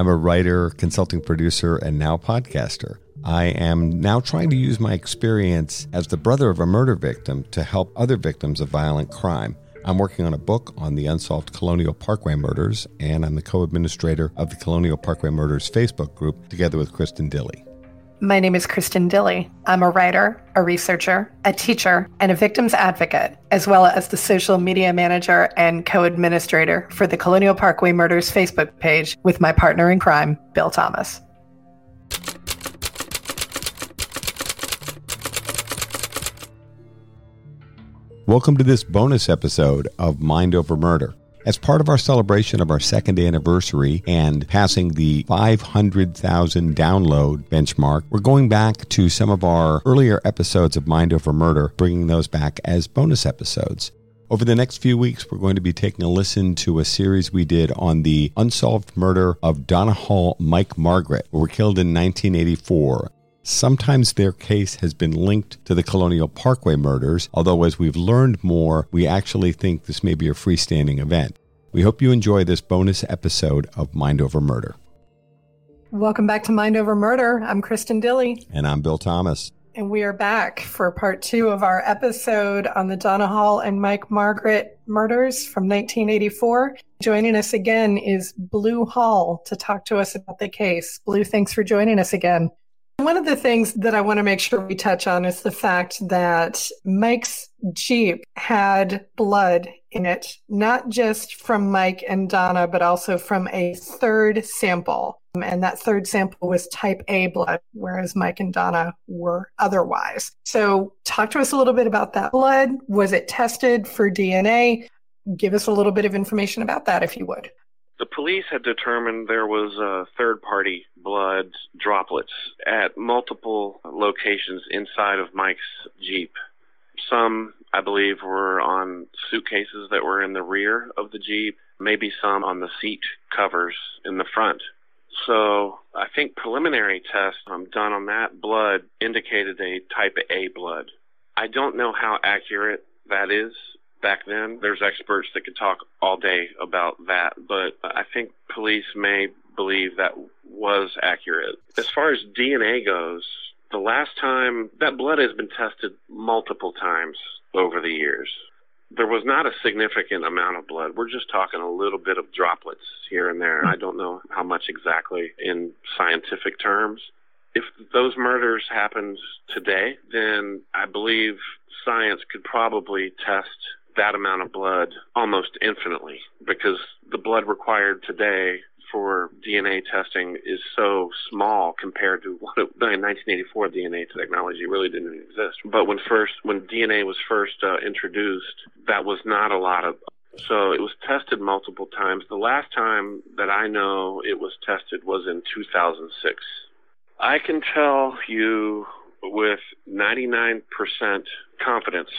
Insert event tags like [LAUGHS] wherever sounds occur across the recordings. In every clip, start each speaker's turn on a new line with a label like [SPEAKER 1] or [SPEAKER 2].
[SPEAKER 1] I'm a writer, consulting producer, and now podcaster. I am now trying to use my experience as the brother of a murder victim to help other victims of violent crime. I'm working on a book on the unsolved Colonial Parkway murders, and I'm the co administrator of the Colonial Parkway Murders Facebook group together with Kristen Dilley.
[SPEAKER 2] My name is Kristen Dilley. I'm a writer, a researcher, a teacher, and a victims advocate, as well as the social media manager and co administrator for the Colonial Parkway Murders Facebook page with my partner in crime, Bill Thomas.
[SPEAKER 1] Welcome to this bonus episode of Mind Over Murder. As part of our celebration of our second anniversary and passing the 500,000 download benchmark, we're going back to some of our earlier episodes of Mind Over Murder, bringing those back as bonus episodes. Over the next few weeks, we're going to be taking a listen to a series we did on the unsolved murder of Donna Hall Mike Margaret, who were killed in 1984. Sometimes their case has been linked to the Colonial Parkway murders, although as we've learned more, we actually think this may be a freestanding event. We hope you enjoy this bonus episode of Mind Over Murder.
[SPEAKER 2] Welcome back to Mind Over Murder. I'm Kristen Dilley.
[SPEAKER 1] And I'm Bill Thomas.
[SPEAKER 2] And we are back for part two of our episode on the Donna Hall and Mike Margaret murders from 1984. Joining us again is Blue Hall to talk to us about the case. Blue, thanks for joining us again. One of the things that I want to make sure we touch on is the fact that Mike's Jeep had blood in it, not just from Mike and Donna, but also from a third sample. And that third sample was type A blood, whereas Mike and Donna were otherwise. So, talk to us a little bit about that blood. Was it tested for DNA? Give us a little bit of information about that, if you would.
[SPEAKER 3] The police had determined there was uh, third party blood droplets at multiple locations inside of Mike's Jeep. Some, I believe, were on suitcases that were in the rear of the Jeep, maybe some on the seat covers in the front. So I think preliminary tests um, done on that blood indicated a type A blood. I don't know how accurate that is back then. There's experts that could talk all day about that, but I think police may believe that was accurate. As far as DNA goes, the last time that blood has been tested multiple times over the years. There was not a significant amount of blood. We're just talking a little bit of droplets here and there. I don't know how much exactly in scientific terms. If those murders happened today, then I believe science could probably test that amount of blood almost infinitely because the blood required today for DNA testing is so small compared to what it, [LAUGHS] in 1984 DNA technology really didn't exist. But when first when DNA was first uh, introduced, that was not a lot of. So it was tested multiple times. The last time that I know it was tested was in 2006. I can tell you with 99% confidence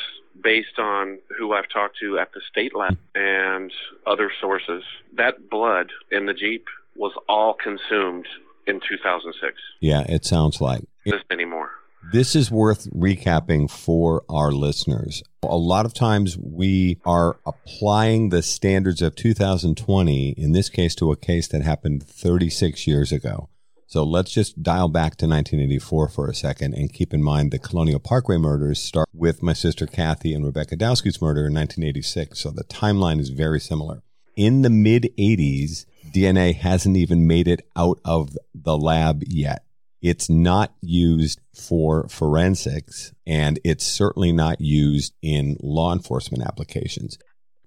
[SPEAKER 3] based on who I've talked to at the state lab and other sources. That blood in the Jeep was all consumed in 2006.
[SPEAKER 1] Yeah, it sounds like.
[SPEAKER 3] This anymore.
[SPEAKER 1] This is worth recapping for our listeners. A lot of times we are applying the standards of 2020, in this case, to a case that happened 36 years ago. So let's just dial back to 1984 for a second and keep in mind the Colonial Parkway murders start with my sister Kathy and Rebecca Dowski's murder in 1986. So the timeline is very similar. In the mid 80s, DNA hasn't even made it out of the lab yet. It's not used for forensics and it's certainly not used in law enforcement applications.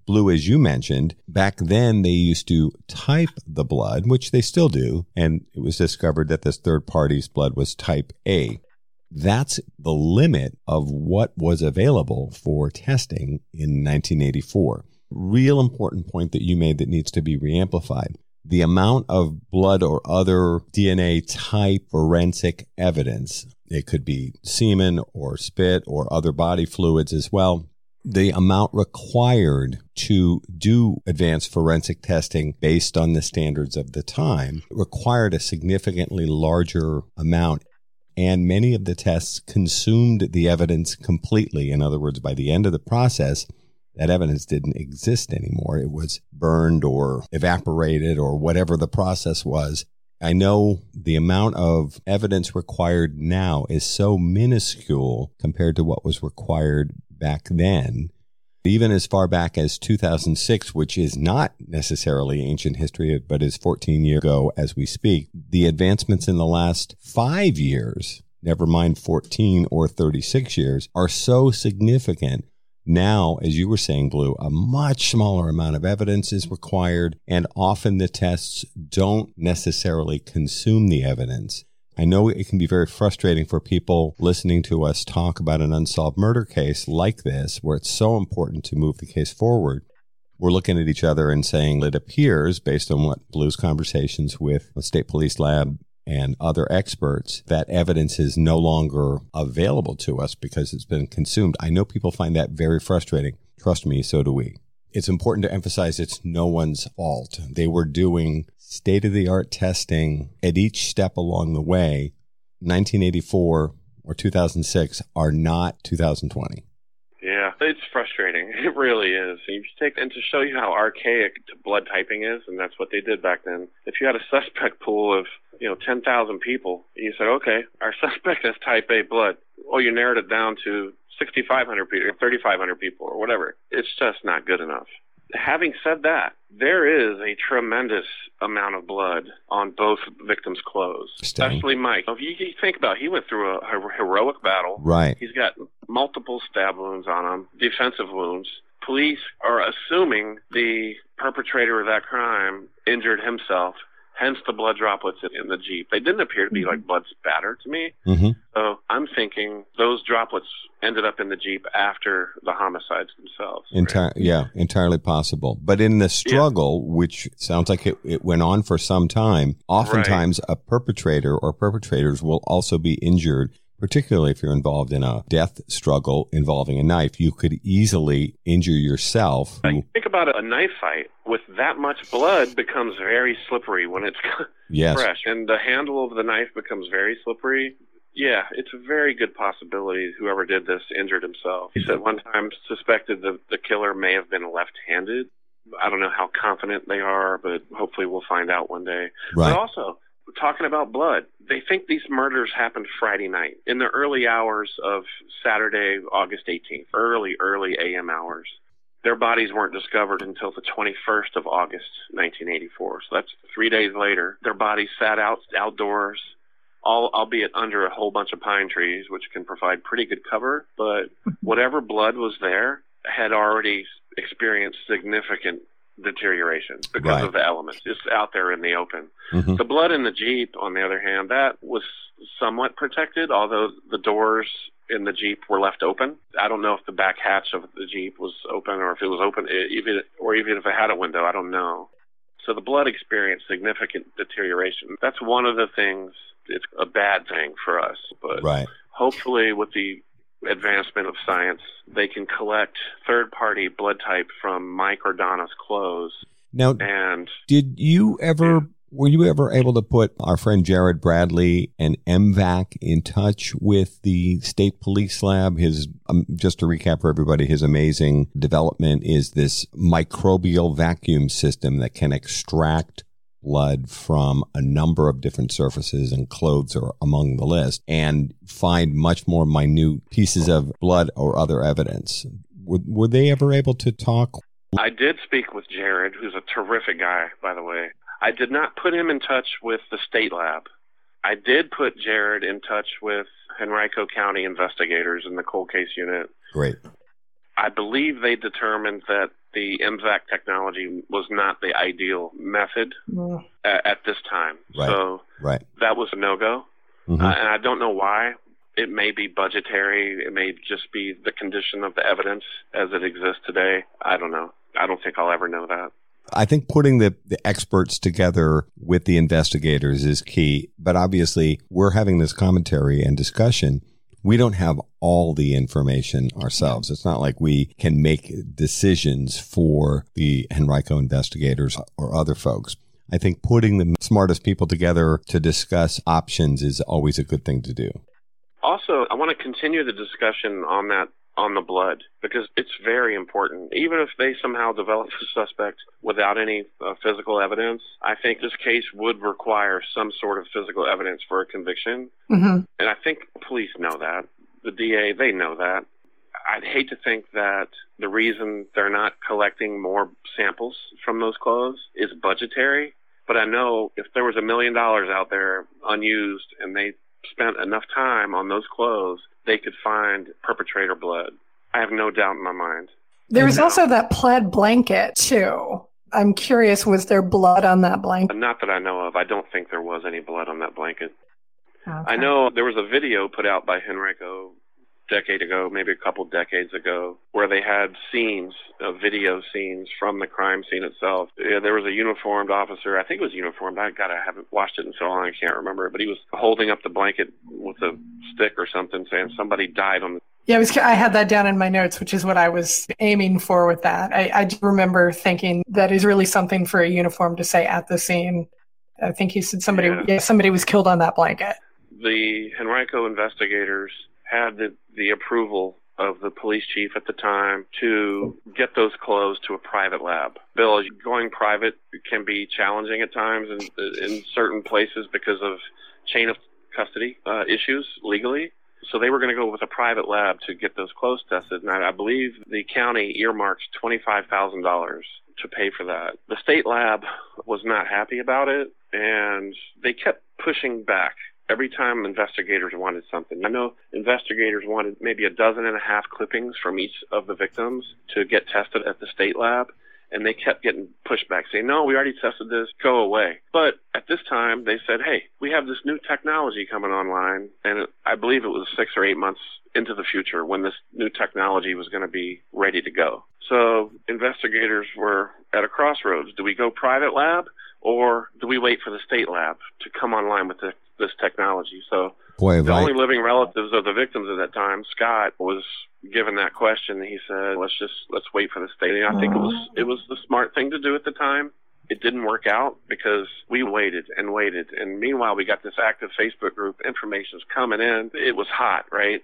[SPEAKER 1] Blue, as you mentioned, back then they used to type the blood, which they still do, and it was discovered that this third party's blood was type A. That's the limit of what was available for testing in 1984. Real important point that you made that needs to be reamplified. The amount of blood or other DNA type forensic evidence, it could be semen or spit or other body fluids as well, the amount required to do advanced forensic testing based on the standards of the time required a significantly larger amount. And many of the tests consumed the evidence completely. In other words, by the end of the process, that evidence didn't exist anymore. It was burned or evaporated or whatever the process was. I know the amount of evidence required now is so minuscule compared to what was required back then, even as far back as 2006, which is not necessarily ancient history, but is 14 years ago as we speak, the advancements in the last five years, never mind 14 or 36 years, are so significant. Now, as you were saying, Blue, a much smaller amount of evidence is required, and often the tests don't necessarily consume the evidence. I know it can be very frustrating for people listening to us talk about an unsolved murder case like this, where it's so important to move the case forward. We're looking at each other and saying it appears, based on what Blue's conversations with the state police lab and other experts, that evidence is no longer available to us because it's been consumed. I know people find that very frustrating. Trust me, so do we. It's important to emphasize it's no one's fault. They were doing state of the art testing at each step along the way, 1984 or 2006 are not 2020.
[SPEAKER 3] Yeah, it's frustrating. [LAUGHS] It really is. You take and to show you how archaic blood typing is, and that's what they did back then. If you had a suspect pool of you know 10,000 people, and you said, okay, our [LAUGHS] suspect has type A blood. Well, you narrowed it down to 6,500 people, 3,500 people, or whatever. It's just not good enough having said that, there is a tremendous amount of blood on both victims' clothes, especially Mike. If you think about, it, he went through a heroic battle.
[SPEAKER 1] Right.
[SPEAKER 3] He's got multiple stab wounds on him, defensive wounds. Police are assuming the perpetrator of that crime injured himself hence the blood droplets in the Jeep. They didn't appear to be like blood spatter to me.
[SPEAKER 1] Mm-hmm.
[SPEAKER 3] So I'm thinking those droplets ended up in the Jeep after the homicides themselves.
[SPEAKER 1] Entire, right? Yeah, entirely possible. But in the struggle, yeah. which sounds like it, it went on for some time, oftentimes right. a perpetrator or perpetrators will also be injured particularly if you're involved in a death struggle involving a knife, you could easily injure yourself.
[SPEAKER 3] Think about a knife fight with that much blood becomes very slippery when it's [LAUGHS]
[SPEAKER 1] yes.
[SPEAKER 3] fresh, and the handle of the knife becomes very slippery. Yeah, it's a very good possibility whoever did this injured himself. He said one time suspected the the killer may have been left-handed. I don't know how confident they are, but hopefully we'll find out one day.
[SPEAKER 1] Right.
[SPEAKER 3] But also, talking about blood, they think these murders happened Friday night in the early hours of Saturday, August 18th, early, early AM hours. Their bodies weren't discovered until the 21st of August, 1984. So that's three days later. Their bodies sat out outdoors, all, albeit under a whole bunch of pine trees, which can provide pretty good cover. But [LAUGHS] whatever blood was there had already experienced significant deterioration because
[SPEAKER 1] right.
[SPEAKER 3] of the elements. just out there in the open.
[SPEAKER 1] Mm-hmm.
[SPEAKER 3] The blood in the Jeep, on the other hand, that was somewhat protected, although the doors in the Jeep were left open. I don't know if the back hatch of the Jeep was open or if it was open, even or even if it had a window. I don't know. So the blood experienced significant deterioration. That's one of the things. It's a bad thing for us, but
[SPEAKER 1] right.
[SPEAKER 3] hopefully, with the advancement of science, they can collect third party blood type from Mike or Donna's clothes.
[SPEAKER 1] Now,
[SPEAKER 3] and
[SPEAKER 1] did you ever were you ever able to put our friend Jared Bradley and MVAC in touch with the state police lab? His, um, just to recap for everybody, his amazing development is this microbial vacuum system that can extract blood from a number of different surfaces and clothes are among the list and find much more minute pieces of blood or other evidence. Were, were they ever able to talk?
[SPEAKER 3] I did speak with Jared, who's a terrific guy, by the way. I did not put him in touch with the state lab. I did put Jared in touch with Henrico County investigators in the cold case unit.
[SPEAKER 1] Great.
[SPEAKER 3] I believe they determined that the MVAC technology was not the ideal method mm. at, at, this time.
[SPEAKER 1] Right.
[SPEAKER 3] So
[SPEAKER 1] right.
[SPEAKER 3] that was a no go. Mm-hmm. Uh, and I don't know why. It may be budgetary. It may just be the condition of the evidence as it exists today. I don't know. I don't think I'll ever know that.
[SPEAKER 1] I think putting the, the experts together with the investigators is key. But obviously, we're having this commentary and discussion we don't have all the information ourselves. It's not like we can make decisions for the Henrico investigators or other folks. I think putting the smartest people together to discuss options is always a good thing to do.
[SPEAKER 3] Also, I want to continue the discussion on that on the blood because it's very important. Even if they somehow develop the suspect without any uh, physical evidence, I think this case would require some sort of physical evidence for a conviction. Mm-hmm. And I think police know that. The DA, they know that. I'd hate to think that the reason they're not collecting more samples from those clothes is budgetary. But I know if there was a million dollars out there unused and they spent enough time on those clothes, they could find perpetrator blood. I have no doubt in my mind.
[SPEAKER 2] There was also that plaid blanket, too. I'm curious, was there blood on that blanket?
[SPEAKER 3] Not that I know of. I don't think there was any blood on that blanket. Okay. I know there was a video put out by Henrico decade ago, maybe a couple decades ago, where they had scenes, uh, video scenes from the crime scene itself. Yeah, there was a uniformed officer. I think it was uniformed. I got I haven't watched it in so long I can't remember. But he was holding up the blanket with a stick or something, saying somebody died on the.
[SPEAKER 2] Yeah, I, was, I had that down in my notes, which is what I was aiming for with that. I, I do remember thinking that is really something for a uniform to say at the scene. I think he said somebody, yeah, yeah somebody was killed on that blanket.
[SPEAKER 3] The Henrico investigators had the, the approval of the police chief at the time to get those clothes to a private lab. Bill, going private can be challenging at times in, in certain places because of chain of custody uh, issues legally. So they were going to go with a private lab to get those clothes tested, and I, I believe the county earmarked twenty-five thousand dollars to pay for that. The state lab was not happy about it, and they kept pushing back every time investigators wanted something. I know investigators wanted maybe a dozen and a half clippings from each of the victims to get tested at the state lab. And they kept getting pushback saying, no, we already tested this, go away. But at this time, they said, hey, we have this new technology coming online. And I believe it was six or eight months into the future when this new technology was going to be ready to go. So investigators were at a crossroads. Do we go private lab or do we wait for the state lab to come online with the this technology. So
[SPEAKER 1] Boy,
[SPEAKER 3] the I... only living relatives of the victims at that time, Scott, was given that question. He said, "Let's just let's wait for the state." And I think it was it was the smart thing to do at the time. It didn't work out because we waited and waited, and meanwhile we got this active Facebook group. Information's coming in. It was hot, right?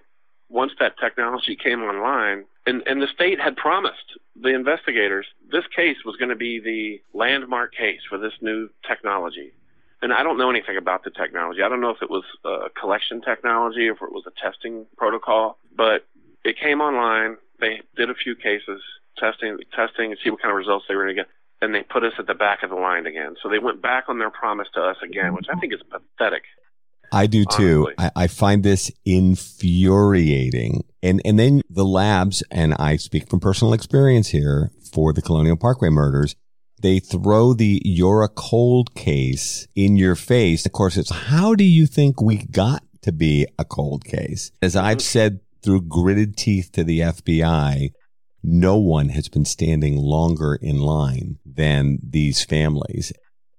[SPEAKER 3] Once that technology came online, and, and the state had promised the investigators this case was going to be the landmark case for this new technology and I don't know anything about the technology. I don't know if it was a collection technology, or if it was a testing protocol, but it came online. They did a few cases, testing, testing, and see what kind of results they were going to get. And they put us at the back of the line again. So they went back on their promise to us again, which I think is pathetic.
[SPEAKER 1] I do too. I, I, find this infuriating. And and then the labs, and I speak from personal experience here for the Colonial Parkway murders, they throw the you're a cold case in your face. Of course, it's how do you think we got to be a cold case? As I've said through gritted teeth to the FBI, no one has been standing longer in line than these families.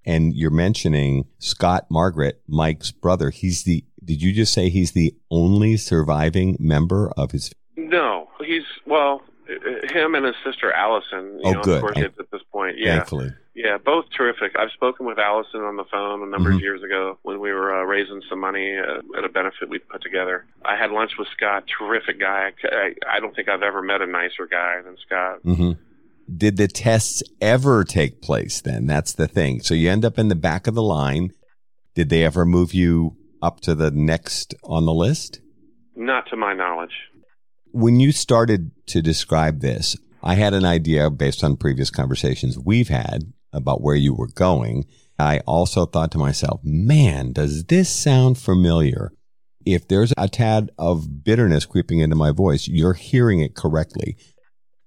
[SPEAKER 1] And you're mentioning Scott Margaret, Mike's brother. He's the Did you just say he's the only surviving member of his?
[SPEAKER 3] No, he's well, him and his sister Allison. You
[SPEAKER 1] oh,
[SPEAKER 3] know,
[SPEAKER 1] good.
[SPEAKER 3] Of course,
[SPEAKER 1] And-
[SPEAKER 3] at this point, yeah,
[SPEAKER 1] Thankfully.
[SPEAKER 3] yeah, both terrific. I've spoken with Allison on the phone a number
[SPEAKER 1] Mhm.
[SPEAKER 3] of years ago when we were uh, raising some money uh, at a benefit we put together. I had lunch with Scott, terrific guy. I, I don't think I've ever met a nicer guy than Scott.
[SPEAKER 1] hmm Did the tests ever take place then? That's the thing. So you end up in the back of the line. Did they ever move you up to the next on the list?
[SPEAKER 3] Not to my knowledge.
[SPEAKER 1] When you started to describe this, I had an idea based on previous conversations we've had about where you were going. I also thought to myself, man, does this sound familiar? If there's a tad of bitterness creeping into my voice, you're hearing it correctly.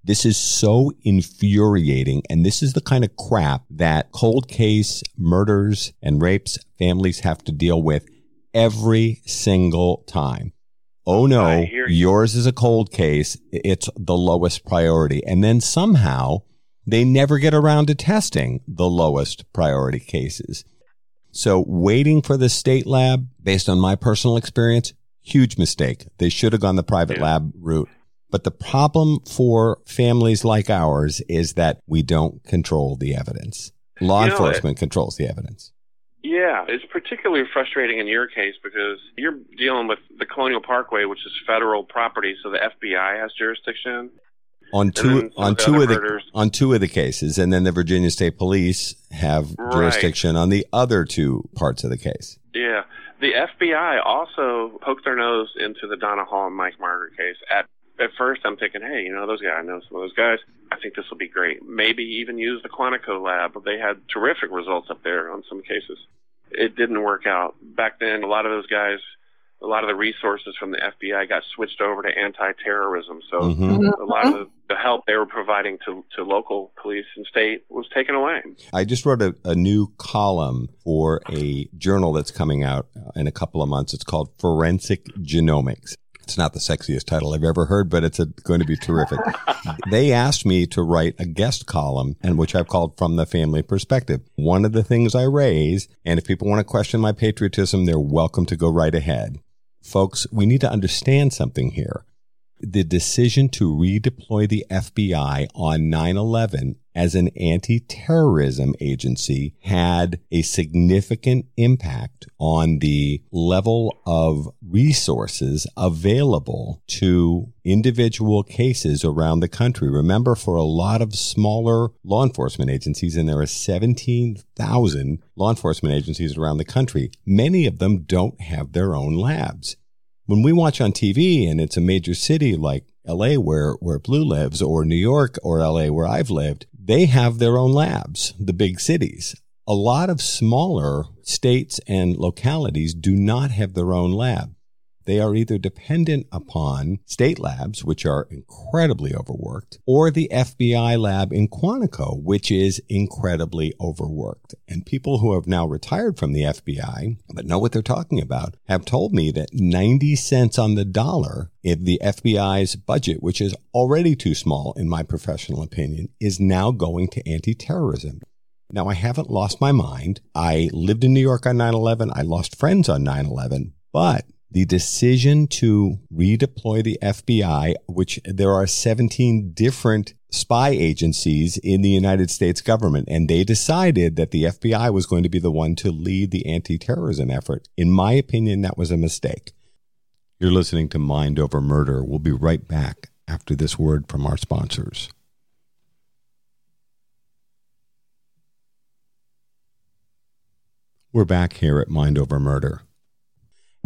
[SPEAKER 1] This is so infuriating. And this is the kind of crap that cold case murders and rapes families have to deal with every single time. Oh no,
[SPEAKER 3] you.
[SPEAKER 1] yours is a cold case. It's the lowest priority. And then somehow they never get around to testing the lowest priority cases. So waiting for the state lab, based on my personal experience, huge mistake. They should have gone the private
[SPEAKER 3] Yeah.
[SPEAKER 1] lab route. But the problem for families like ours is that we don't control the evidence. Law
[SPEAKER 3] You know,
[SPEAKER 1] enforcement controls the evidence.
[SPEAKER 3] Yeah, it's particularly frustrating in your case because you're dealing with the Colonial Parkway, which is federal property, so the FBI has jurisdiction.
[SPEAKER 1] On two on
[SPEAKER 3] of the
[SPEAKER 1] two of the
[SPEAKER 3] murders-
[SPEAKER 1] on two of the cases, and then the Virginia State Police have
[SPEAKER 3] Right.
[SPEAKER 1] jurisdiction on the other two parts of the case.
[SPEAKER 3] Yeah, the FBI also poked their nose into the Donna Hall and Mike Margaret case. At at first, I'm thinking, hey, you know those guys, I know some of those guys. I think this will be great. Maybe even use the Quantico lab. They had terrific results up there on some cases. It didn't work out back then. A lot of those guys, a lot of the resources from the FBI got switched over to anti-terrorism. So
[SPEAKER 1] Mhm.
[SPEAKER 3] a lot of the, the help they were providing to to local police and state was taken away.
[SPEAKER 1] I just wrote a, a new column for a journal that's coming out in a couple of months. It's called Forensic Genomics. It's not the sexiest title I've ever heard, but it's a, going to be terrific. [LAUGHS] they asked me to write a guest column, and which I've called From the Family Perspective. One of the things I raise, and if people want to question my patriotism, they're welcome to go right ahead. Folks, we need to understand something here. The decision to redeploy the FBI on 9 11 as an anti terrorism agency had a significant impact on the level of resources available to individual cases around the country. Remember, for a lot of smaller law enforcement agencies, and there are 17,000 law enforcement agencies around the country, many of them don't have their own labs when we watch on TV and it's a major city like LA where, where Blue lives or New York or LA where I've lived, they have their own labs, the big cities. A lot of smaller states and localities do not have their own lab. They are either dependent upon state labs, which are incredibly overworked, or the FBI lab in Quantico, which is incredibly overworked. And people who have now retired from the FBI, but know what they're talking about, have told me that 90 cents on the dollar if the FBI's budget, which is already too small in my professional opinion, is now going to anti-terrorism. Now, I haven't lost my mind. I lived in New York on 9 11. I lost friends on 9 11. But the decision to redeploy the FBI, which there are 17 different spy agencies in the United States government, and they decided that the FBI was going to be the one to lead the anti terrorism effort. In my opinion, that was a mistake. You're listening to Mind Over Murder. We'll be right back after this word from our sponsors. We're back here at Mind Over Murder.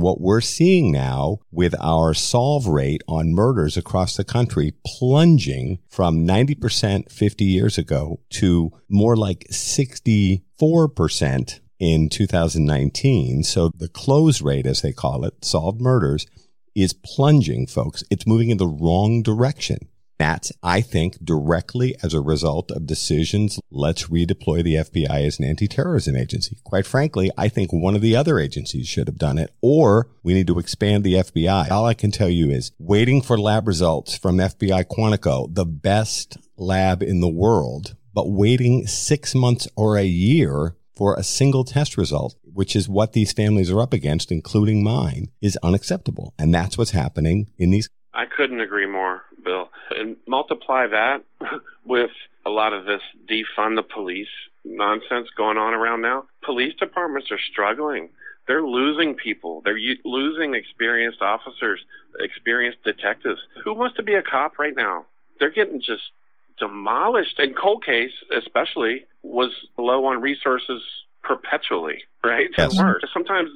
[SPEAKER 1] What we're seeing now with our solve rate on murders across the country plunging from 90% 50 years ago to more like 64% in 2019. So the close rate, as they call it, solved murders, is plunging, folks. It's moving in the wrong direction. That's, I think, directly as a result of decisions. Let's redeploy the FBI as an anti-terrorism agency. Quite frankly, I think one of the other agencies should have done it, or we need to expand the FBI. All I can tell you is waiting for lab results from FBI Quantico, the best lab in the world, but waiting six months or a year for a single test result, which is what these families are up against, including mine, is unacceptable. And that's what's happening in these.
[SPEAKER 3] I couldn't agree more, Bill. And multiply that [LAUGHS] with a lot of this defund the police nonsense going on around now. Police departments are struggling. They're losing people. They're u- losing experienced officers, experienced detectives. Who wants to be a cop right now? They're getting just demolished. And cold case, especially, was low on resources perpetually, right?
[SPEAKER 1] Yes.
[SPEAKER 3] Sometimes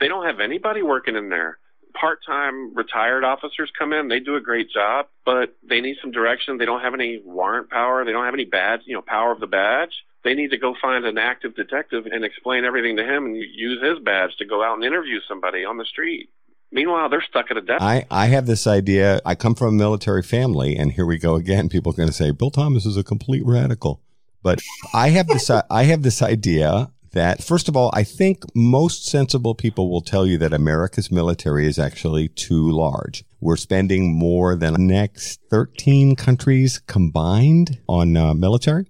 [SPEAKER 3] they don't have anybody working in there. Part-time retired officers come in, they do a great job, but they need some direction. They don't have any warrant power. They don't have any badge, you know, power of the badge. They need to go find an active detective and explain everything to him and use his badge to go out and interview somebody on the street. Meanwhile, they're stuck at a desk.
[SPEAKER 1] I, I have this idea. I come from a military family, and here we go again. People are going to say Bill Thomas is a complete radical, but I have this I have this idea that first of all, I think most sensible people will tell you that America's military is actually too large. We're spending more than the next 13 countries combined on uh, military.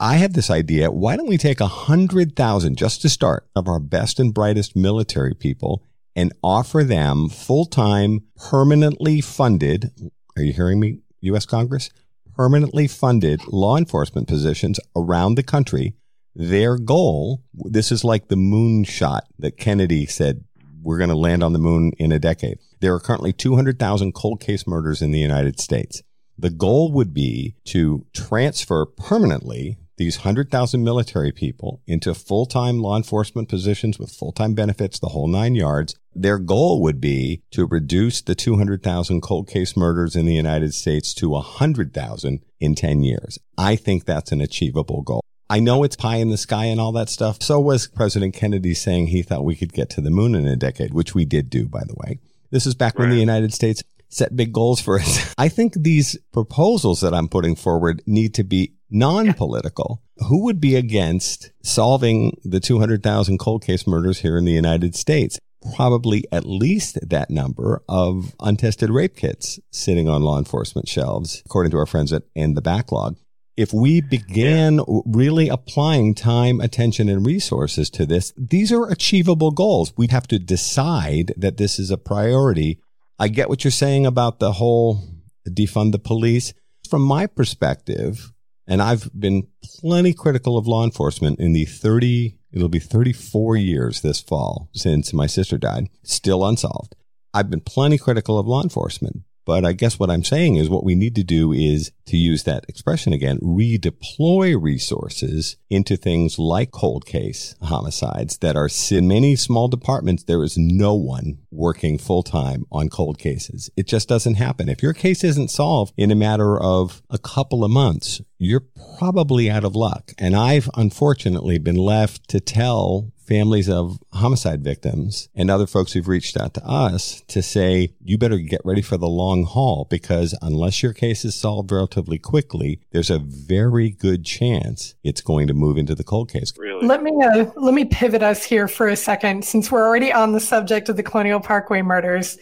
[SPEAKER 1] I have this idea. Why don't we take a hundred thousand just to start of our best and brightest military people and offer them full time, permanently funded. Are you hearing me, U.S. Congress? Permanently funded law enforcement positions around the country. Their goal, this is like the moon shot that Kennedy said, we're going to land on the moon in a decade. There are currently 200,000 cold case murders in the United States. The goal would be to transfer permanently these 100,000 military people into full time law enforcement positions with full time benefits, the whole nine yards. Their goal would be to reduce the 200,000 cold case murders in the United States to 100,000 in 10 years. I think that's an achievable goal. I know it's pie in the sky and all that stuff. So was President Kennedy saying he thought we could get to the moon in a decade, which we did do, by the way. This is back when the United States set big goals for us. [LAUGHS] I think these proposals that I'm putting forward need to be non-political. Who would be against solving the 200,000 cold case murders here in the United States? Probably at least that number of untested rape kits sitting on law enforcement shelves, according to our friends at End the Backlog. If we began really applying time, attention, and resources to this, these are achievable goals. We'd have to decide that this is a priority. I get what you're saying about the whole defund the police. From my perspective, and I've been plenty critical of law enforcement in the 30, it'll be 34 years this fall since my sister died, still unsolved. I've been plenty critical of law enforcement, but I guess what I'm saying is what we need to do is to use that expression again, redeploy resources into things like cold case homicides that are in many small departments. There is no one working full time on cold cases. It just doesn't happen. If your case isn't solved in a matter of a couple of months, you're probably out of luck. And I've unfortunately been left to tell families of homicide victims and other folks who've reached out to us to say, you better get ready for the long haul because unless your case is solved relatively quickly, there's a very good chance it's going to move into the cold case.
[SPEAKER 3] Really?
[SPEAKER 2] Let me uh, let me pivot us here for a second, since we're already on the subject of the Colonial Parkway murders.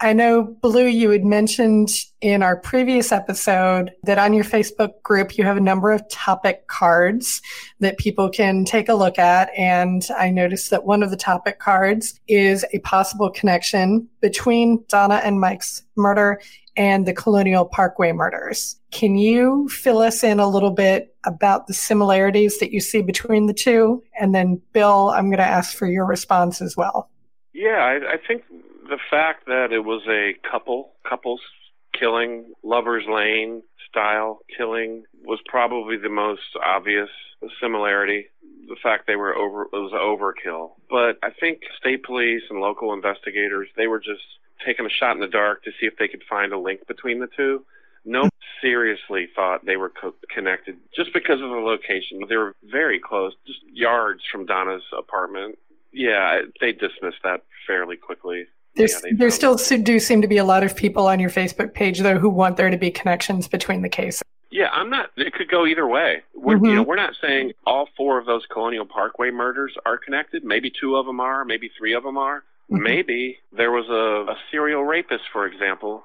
[SPEAKER 2] I know, Blue, you had mentioned in our previous episode that on your Facebook group, you have a number of topic cards that people can take a look at. And I noticed that one of the topic cards is a possible connection between Donna and Mike's murder and the Colonial Parkway murders. Can you fill us in a little bit about the similarities that you see between the two? And then, Bill, I'm going to ask for your response as well.
[SPEAKER 3] Yeah, I, I think the fact that it was a couple, couples killing, lovers lane style killing was probably the most obvious similarity. The fact they were over it was overkill. But I think state police and local investigators they were just taking a shot in the dark to see if they could find a link between the two. No seriously thought they were co- connected just because of the location. They were very close, just yards from Donna's apartment. Yeah, they dismissed that fairly quickly.
[SPEAKER 2] There's, there still do seem to be a lot of people on your Facebook page, though, who want there to be connections between the cases.
[SPEAKER 3] Yeah, I'm not. It could go either way. We're, You mm-hmm. know, we're not saying all four of those Colonial Parkway murders are connected. Maybe two of them are. Maybe three of them are. Mm-hmm. Maybe there was a, a serial rapist, for example,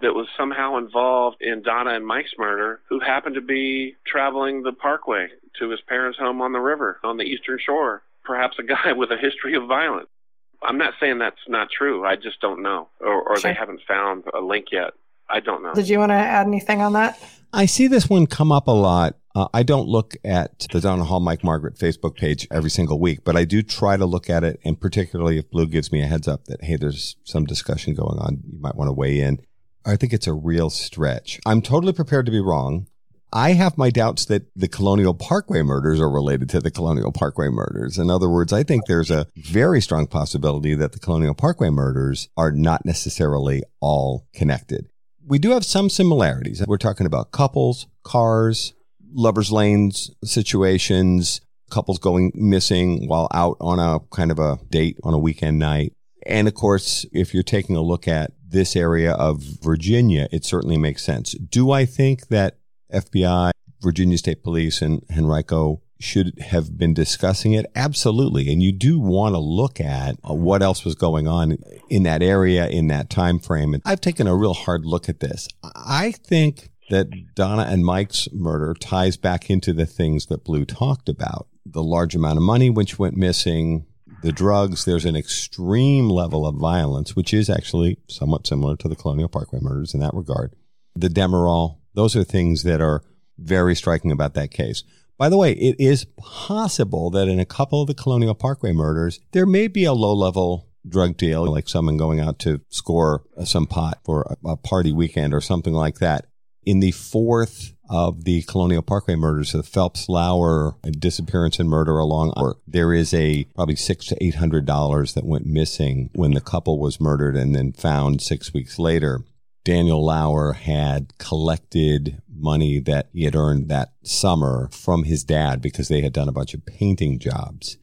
[SPEAKER 3] that was somehow involved in Donna and Mike's murder, who happened to be traveling the Parkway to his parents' home on the river on the Eastern Shore. perhaps a guy [LAUGHS] with a history of violence. I'm not saying that's not true. I just don't know, or, or sure. they haven't found a link yet. I don't know.
[SPEAKER 2] Did you want to add anything on that?
[SPEAKER 1] I see this one come up a lot. Uh, I don't look at the Donna Hall Mike Margaret Facebook page every single week, but I do try to look at it. And particularly if Blue gives me a heads up that, hey, there's some discussion going on, you might want to weigh in. I think it's a real stretch. I'm totally prepared to be wrong. I have my doubts that the Colonial Parkway murders are related to the Colonial Parkway murders. In other words, I think there's a very strong possibility that the Colonial Parkway murders are not necessarily all connected. We do have some similarities. We're talking about couples, cars, lovers lanes situations, couples going missing while out on a kind of a date on a weekend night. And of course, if you're taking a look at this area of Virginia, it certainly makes sense. Do I think that FBI, Virginia State Police, and Henrico should have been discussing it? Absolutely. And you do want to look at uh, what else was going on in that area in that time frame. And I've taken a real hard look at this. I think that Donna and Mike's murder ties back into the things that Blue talked about. The large amount of money which went missing, the drugs, there's an extreme level of violence, which is actually somewhat similar to the Colonial Parkway murders in that regard. The Demerol, those are things that are very striking about that case. By the way, it is possible that in a couple of the Colonial Parkway murders, there may be a low level drug deal, like someone going out to score some pot for a, party weekend or something like that. In the fourth of the Colonial Parkway murders, the Phelps Lauer disappearance and murder along, there is a probably six to eight hundred dollars that went missing when the couple was murdered and then found six weeks later. Daniel Lauer had collected money that he had earned that summer from his dad because they had done a bunch of painting jobs.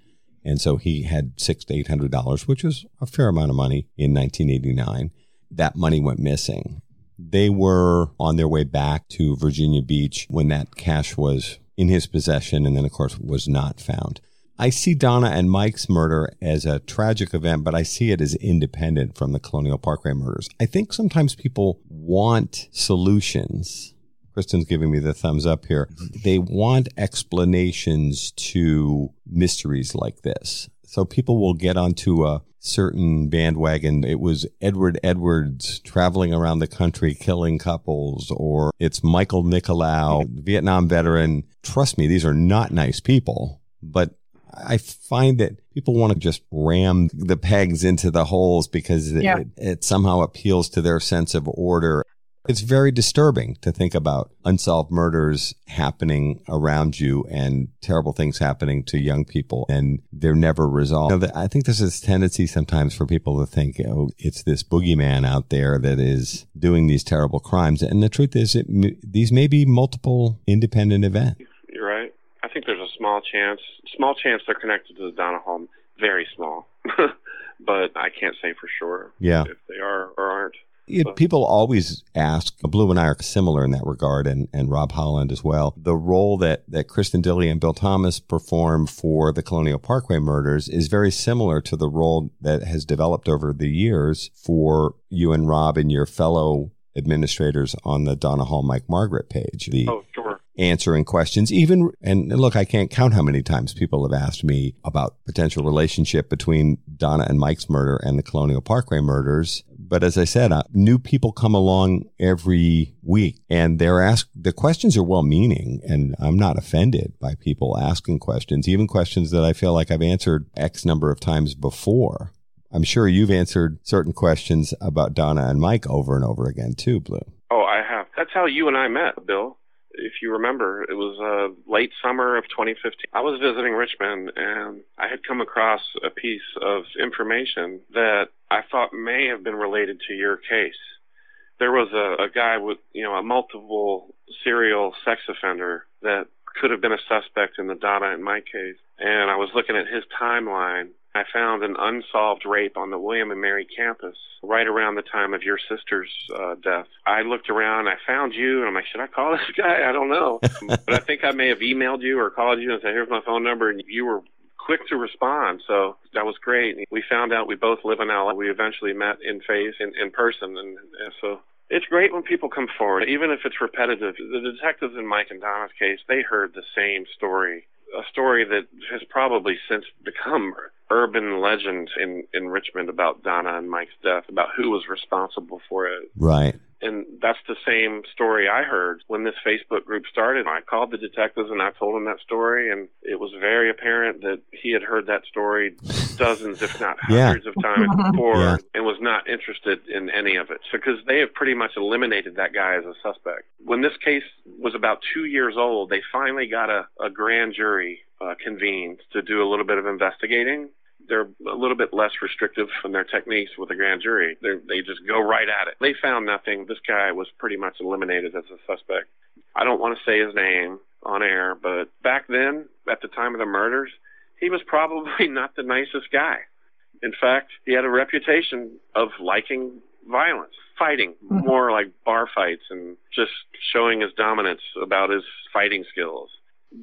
[SPEAKER 1] And so he had six to eight hundred dollars, which was a fair amount of money in 1989. That money went missing. They were on their way back to Virginia Beach when that cash was in his possession and then, of course, was not found. I see Donna and Mike's murder as a tragic event, but I see it as independent from the Colonial Parkway murders. I think sometimes people want solutions. Kristen's giving me the thumbs up here. Mm-hmm. They want explanations to mysteries like this. So people will get onto a certain bandwagon. It was Edward Edwards traveling around the country killing couples, or it's Michael Nicolau, Vietnam veteran. Trust me, these are not nice people, but I find that people want to just ram the pegs into the holes because yeah. it, it somehow appeals to their sense of order. It's very disturbing to think about unsolved murders happening around you and terrible things happening to young people and they're never resolved. You know, I think there's this tendency sometimes for people to think, oh, it's this boogeyman out there that is doing these terrible crimes. And the truth is, it, these may be multiple independent events.
[SPEAKER 3] You're right. I think there's a small chance, small chance they're connected to the Donna home. Very small. [LAUGHS] but I can't say for sure
[SPEAKER 1] yeah.
[SPEAKER 3] if they are or aren't.
[SPEAKER 1] It, people always ask, Blue and I are similar in that regard, and, and Rob Holland as well. The role that, that Kristen Dilley and Bill Thomas perform for the Colonial Parkway murders is very similar to the role that has developed over the years for you and Rob and your fellow administrators on the Donna Hall Mike Margaret page.
[SPEAKER 3] The, oh, sure
[SPEAKER 1] answering questions. Even and look i can't count how many times people have asked me about potential relationship between donna and mike's murder and the colonial parkway murders. But as i said uh, new people come along every week and they're asked the questions are well meaning and i'm not offended by people asking questions even questions that i feel like i've answered x number of times before. I'm sure you've answered certain questions about donna and mike over and over again too blue.
[SPEAKER 3] Oh i have. That's how you and i met bill if you remember, it was uh, late summer of 2015. I was visiting Richmond and I had come across a piece of information that I thought may have been related to your case. There was a, a guy with, you know, a multiple serial sex offender that could have been a suspect in the Donna and my case. And I was looking at his timeline I found an unsolved rape on the William and Mary campus right around the time of your sister's uh, death. I looked around, I found you, and I'm like, should I call [LAUGHS] this guy? I don't know. but I think I may have emailed you or called you and said, here's my phone number, and you were quick to respond. So that was great. We found out we both live in LA. We eventually met in face, in, in person, and, and so it's great when people come forward, even if it's repetitive. The detectives in Mike and Donna's case, they heard the same story a story that has probably since become urban legend in in Richmond about Donna and Mike's death, about who was responsible for it.
[SPEAKER 1] Right.
[SPEAKER 3] And that's the same story I heard when this Facebook group started. I called the detectives and I told them that story, and it was very apparent that he had heard that story dozens, if not [LAUGHS] hundreds, yeah. of times before yeah. and was not interested in any of it. Because they have pretty much eliminated that guy as a suspect. When this case was about two years old, they finally got a, a grand jury uh, convened to do a little bit of investigating they're a little bit less restrictive in their techniques with the grand jury. They're, they just go right at it. They found nothing. This guy was pretty much eliminated as a suspect. I don't want to say his name on air, but back then, at the time of the murders, he was probably [LAUGHS] not the nicest guy. In fact, he had a reputation of liking violence, fighting, mm-hmm. more like bar fights and just showing his dominance about his fighting skills.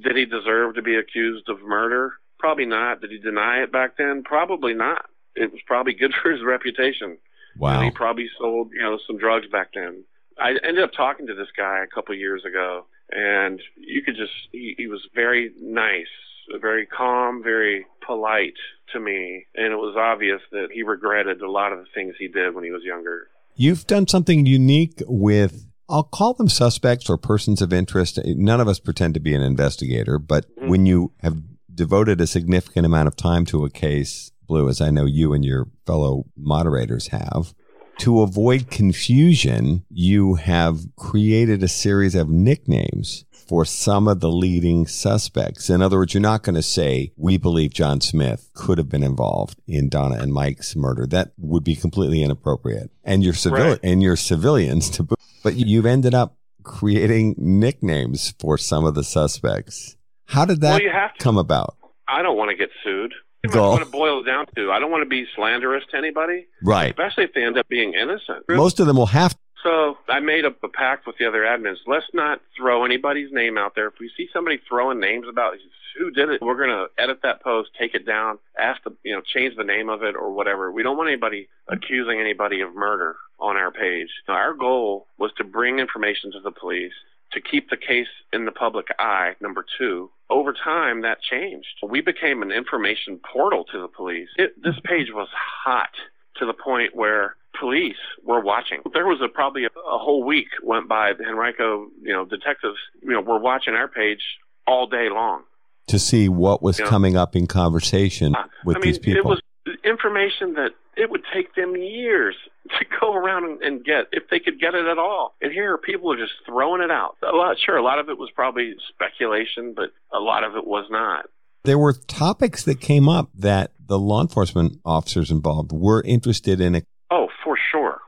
[SPEAKER 3] Did he deserve to be accused of murder? Probably not. Did he deny it back then? Probably not. It was probably good [LAUGHS] for his reputation.
[SPEAKER 1] Wow.
[SPEAKER 3] And he probably sold, you know, some drugs back then. I ended up talking to this guy a couple of years ago, and you could just, he, he was very nice, very calm, very polite to me. And it was obvious that he regretted a lot of the things he did when he was younger.
[SPEAKER 1] You've done something unique with I'll call them suspects or persons of interest. None of us pretend to be an investigator, but mm-hmm. when you have devoted a significant amount of time to a case, Blue, as I know you and your fellow moderators have. To avoid confusion, you have created a series of nicknames for some of the leading suspects. In other words, you're not going to say, we believe John Smith could have been involved in Donna and Mike's murder. That would be completely inappropriate. And your civil right. and your civilians to but you've ended up creating nicknames for some of the suspects. How did that well, come about?
[SPEAKER 3] I don't want to get sued. That's what it boils down to. I don't want to be slanderous to anybody.
[SPEAKER 1] Right.
[SPEAKER 3] Especially if they end up being innocent.
[SPEAKER 1] Most of them will have
[SPEAKER 3] so I made a, a pact with the other admins. Let's not throw anybody's name out there. If we see somebody throwing names about who did it, we're going to edit that post, take it down, ask the, you know, change the name of it or whatever. We don't want anybody accusing anybody of murder on our page. Now, our goal was to bring information to the police to keep the case in the public eye, number two. Over time, that changed. We became an information portal to the police. It, this page was hot to the point where police were watching. There was a, probably a, a whole week went by. The Henrico, you know, detectives, you know, were watching our page all day long
[SPEAKER 1] to see what was you know, coming up in conversation uh, with
[SPEAKER 3] I mean,
[SPEAKER 1] these people.
[SPEAKER 3] It was information that it would take them years [LAUGHS] to go around and, and, get if they could get it at all. And here people are just throwing it out. A lot, sure, a lot of it was probably speculation, but a lot of it was not.
[SPEAKER 1] There were topics that came up that the law enforcement officers involved were interested in.
[SPEAKER 3] Oh, for sure.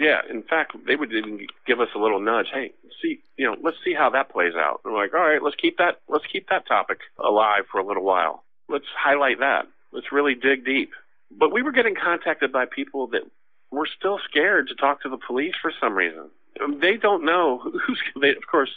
[SPEAKER 3] Yeah, in fact, they would even give us a little nudge. Hey, see, you know, let's see how that plays out. And we're like, all right, let's keep that, let's keep that topic alive for a little while. Let's highlight that. Let's really dig deep. But we were getting contacted by people that were still scared to talk to the police for some reason. They don't know who's. They, of course,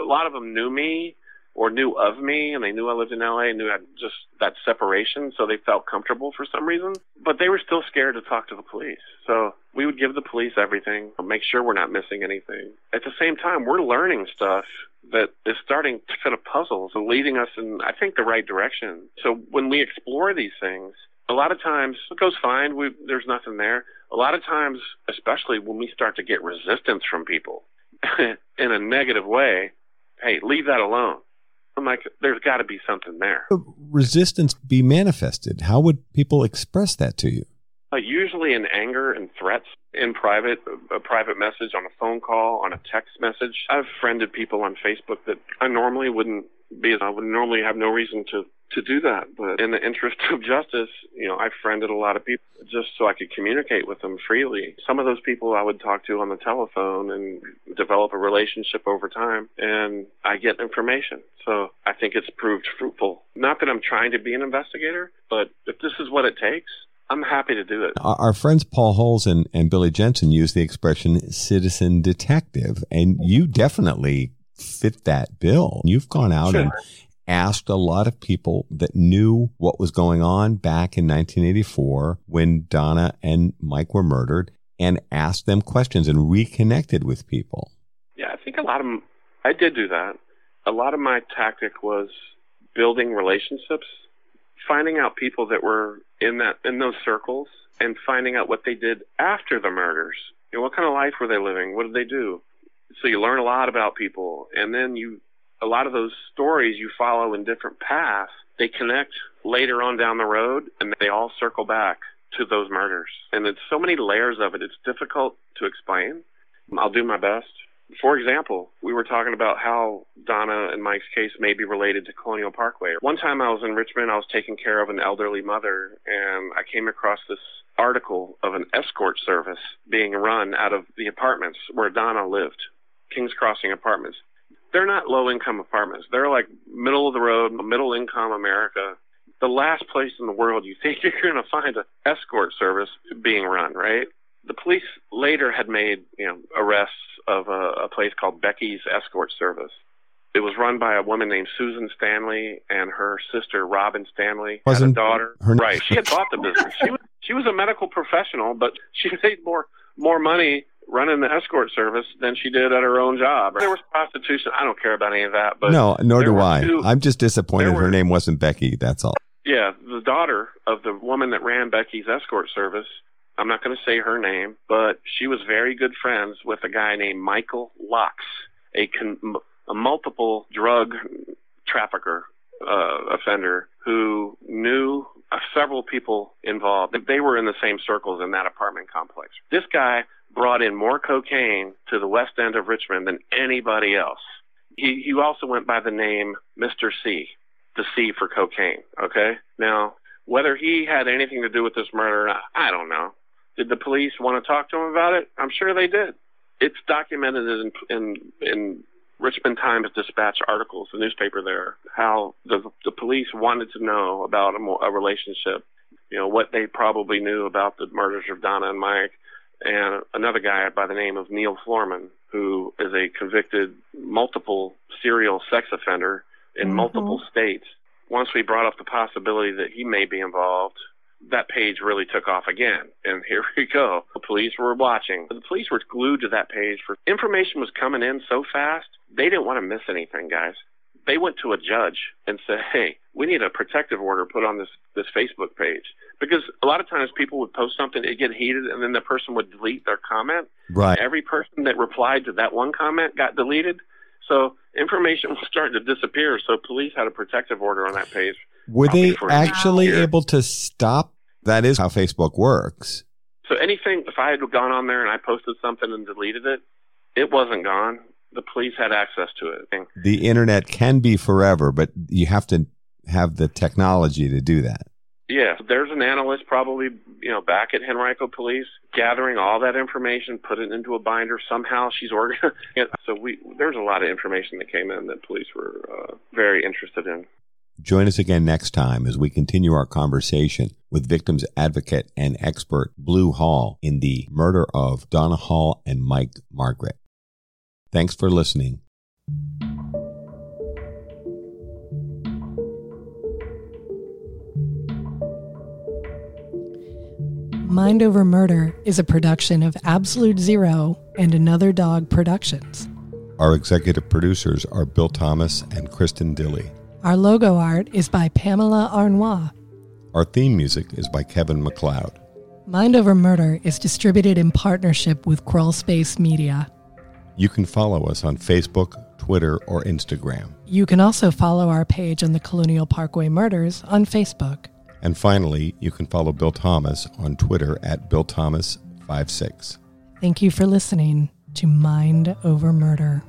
[SPEAKER 3] a lot of them knew me or knew of me, and they knew I lived in LA, and knew I had just that separation, so they felt comfortable for some reason. But they were still scared to talk to the police. So we would give the police everything, make sure we're not missing anything. At the same time, we're learning stuff that is starting to fit a puzzle, so leading us in, I think, the right direction. So when we explore these things, a lot of times it goes fine. We, there's nothing there. A lot of times, especially when we start to get resistance from people [LAUGHS] in a negative way, hey, leave that alone. I'm like, there's got to be something there.
[SPEAKER 1] Resistance be manifested. How would people express that to you?
[SPEAKER 3] Uh, usually in anger and threats in private, a private message on a phone call, on a text message. I've friended people on Facebook that I normally wouldn't be. I would normally have no reason to to do that. But in the interest of justice, you know, I friended a lot of people just so I could communicate with them freely. Some of those people I would talk to on the telephone and develop a relationship over time, and I get information. So I think it's proved fruitful. Not that I'm trying to be an investigator, but if this is what it takes, I'm happy to do it.
[SPEAKER 1] Our friends Paul Holes and, and Billy Jensen use the expression citizen detective, and you definitely fit that bill. You've gone out sure. and asked a lot of people that knew what was going on back in 1984 when Donna and Mike were murdered and asked them questions and reconnected with people.
[SPEAKER 3] Yeah, I think a lot of them, I did do that. A lot of my tactic was building relationships, finding out people that were in that in those circles, and finding out what they did after the murders. You know, what kind of life were they living? What did they do? So you learn a lot about people, and then you a lot of those stories you follow in different paths. They connect later on down the road, and they all circle back to those murders. And it's so many layers of it. It's difficult to explain. I'll do my best. For example, we were talking about how Donna and Mike's case may be related to Colonial Parkway. One time I was in Richmond, I was taking care of an elderly mother, and I came across this article of an escort service being run out of the apartments where Donna lived, King's Crossing Apartments. They're not low income apartments. They're like middle of the road, middle income America. The last place in the world you think [LAUGHS] you're going to find an escort service being run, right? The police later had made, you know, arrests of a, a place called Becky's Escort Service. It was run by a woman named Susan Stanley and her sister Robin Stanley
[SPEAKER 1] Wasn't
[SPEAKER 3] had a daughter.
[SPEAKER 1] her-
[SPEAKER 3] right, she had bought the [LAUGHS] business. She was she was a medical professional, but she made more more money running the escort service than she did at her own job. There was prostitution. I don't care about any of that, but
[SPEAKER 1] no, nor do
[SPEAKER 3] were
[SPEAKER 1] I.
[SPEAKER 3] two-
[SPEAKER 1] I'm just disappointed
[SPEAKER 3] there
[SPEAKER 1] her name wasn't Becky. That's all.
[SPEAKER 3] yeah, the daughter of the woman that ran Becky's escort service. I'm not going to say her name, but she was very good friends with a guy named Michael Locks, a, con- a multiple drug trafficker uh, offender who knew uh, several people involved. They were in the same circles in that apartment complex. This guy brought in more cocaine to the west end of Richmond than anybody else. He, he also went by the name Mr. C, the C for cocaine. Okay? Now, whether he had anything to do with this murder or not, I don't know. Did the police want to talk to him about it? I'm sure they did. It's documented in in, in Richmond Times Dispatch articles, the newspaper there, how the the police wanted to know about a, a relationship. You know what they probably knew about the murders of Donna and Mike, and another guy by the name of Neil Florman, who is a convicted multiple serial sex offender in
[SPEAKER 2] Mhm.
[SPEAKER 3] multiple states. Once we brought up the possibility that he may be involved, that page really took off again. And [LAUGHS] here we go. The police were watching. The police were glued to that page for information was coming in so fast, they didn't want to miss anything, guys. They went to a judge and said, "Hey, we need a protective order put on this this Facebook page." Because a lot of times people would post something, it'd get heated, and then the person would delete their comment.
[SPEAKER 1] Right.
[SPEAKER 3] Every person that replied to that one comment got deleted. So information [LAUGHS] was starting to disappear. So police had a protective order on that page.
[SPEAKER 1] Were they actually able to stop? That is how Facebook works.
[SPEAKER 3] So anything, if I had gone on there and I posted something and deleted it, it wasn't gone. The police had access to it.
[SPEAKER 1] The internet can be forever, but you have to have the technology to do that.
[SPEAKER 3] yeah, there's an analyst probably, you know, back at Henrico Police gathering all that information, put it into a binder. Somehow she's organized. [LAUGHS] so we, there's a lot of information that came in that police were uh, very interested in.
[SPEAKER 1] Join us again next time as we continue our conversation with victims advocate and expert Blue Hall in the murder of Donna Hall and Mike Margaret. Thanks for listening.
[SPEAKER 2] Mind Over Murder is a production of Absolute Zero and Another Dog Productions.
[SPEAKER 1] Our executive producers are Bill Thomas and Kristen Dilley.
[SPEAKER 2] Our logo art is by Pamela Arnois.
[SPEAKER 1] Our theme music is by Kevin MacLeod.
[SPEAKER 2] Mind Over Murder is distributed in partnership with Crawlspace Media.
[SPEAKER 1] You can follow us on Facebook, Twitter, or Instagram.
[SPEAKER 2] You can also follow our page on the Colonial Parkway Murders on Facebook.
[SPEAKER 1] And finally, you can follow Bill Thomas on Twitter at BillThomas56.
[SPEAKER 2] Thank you for listening to Mind Over Murder.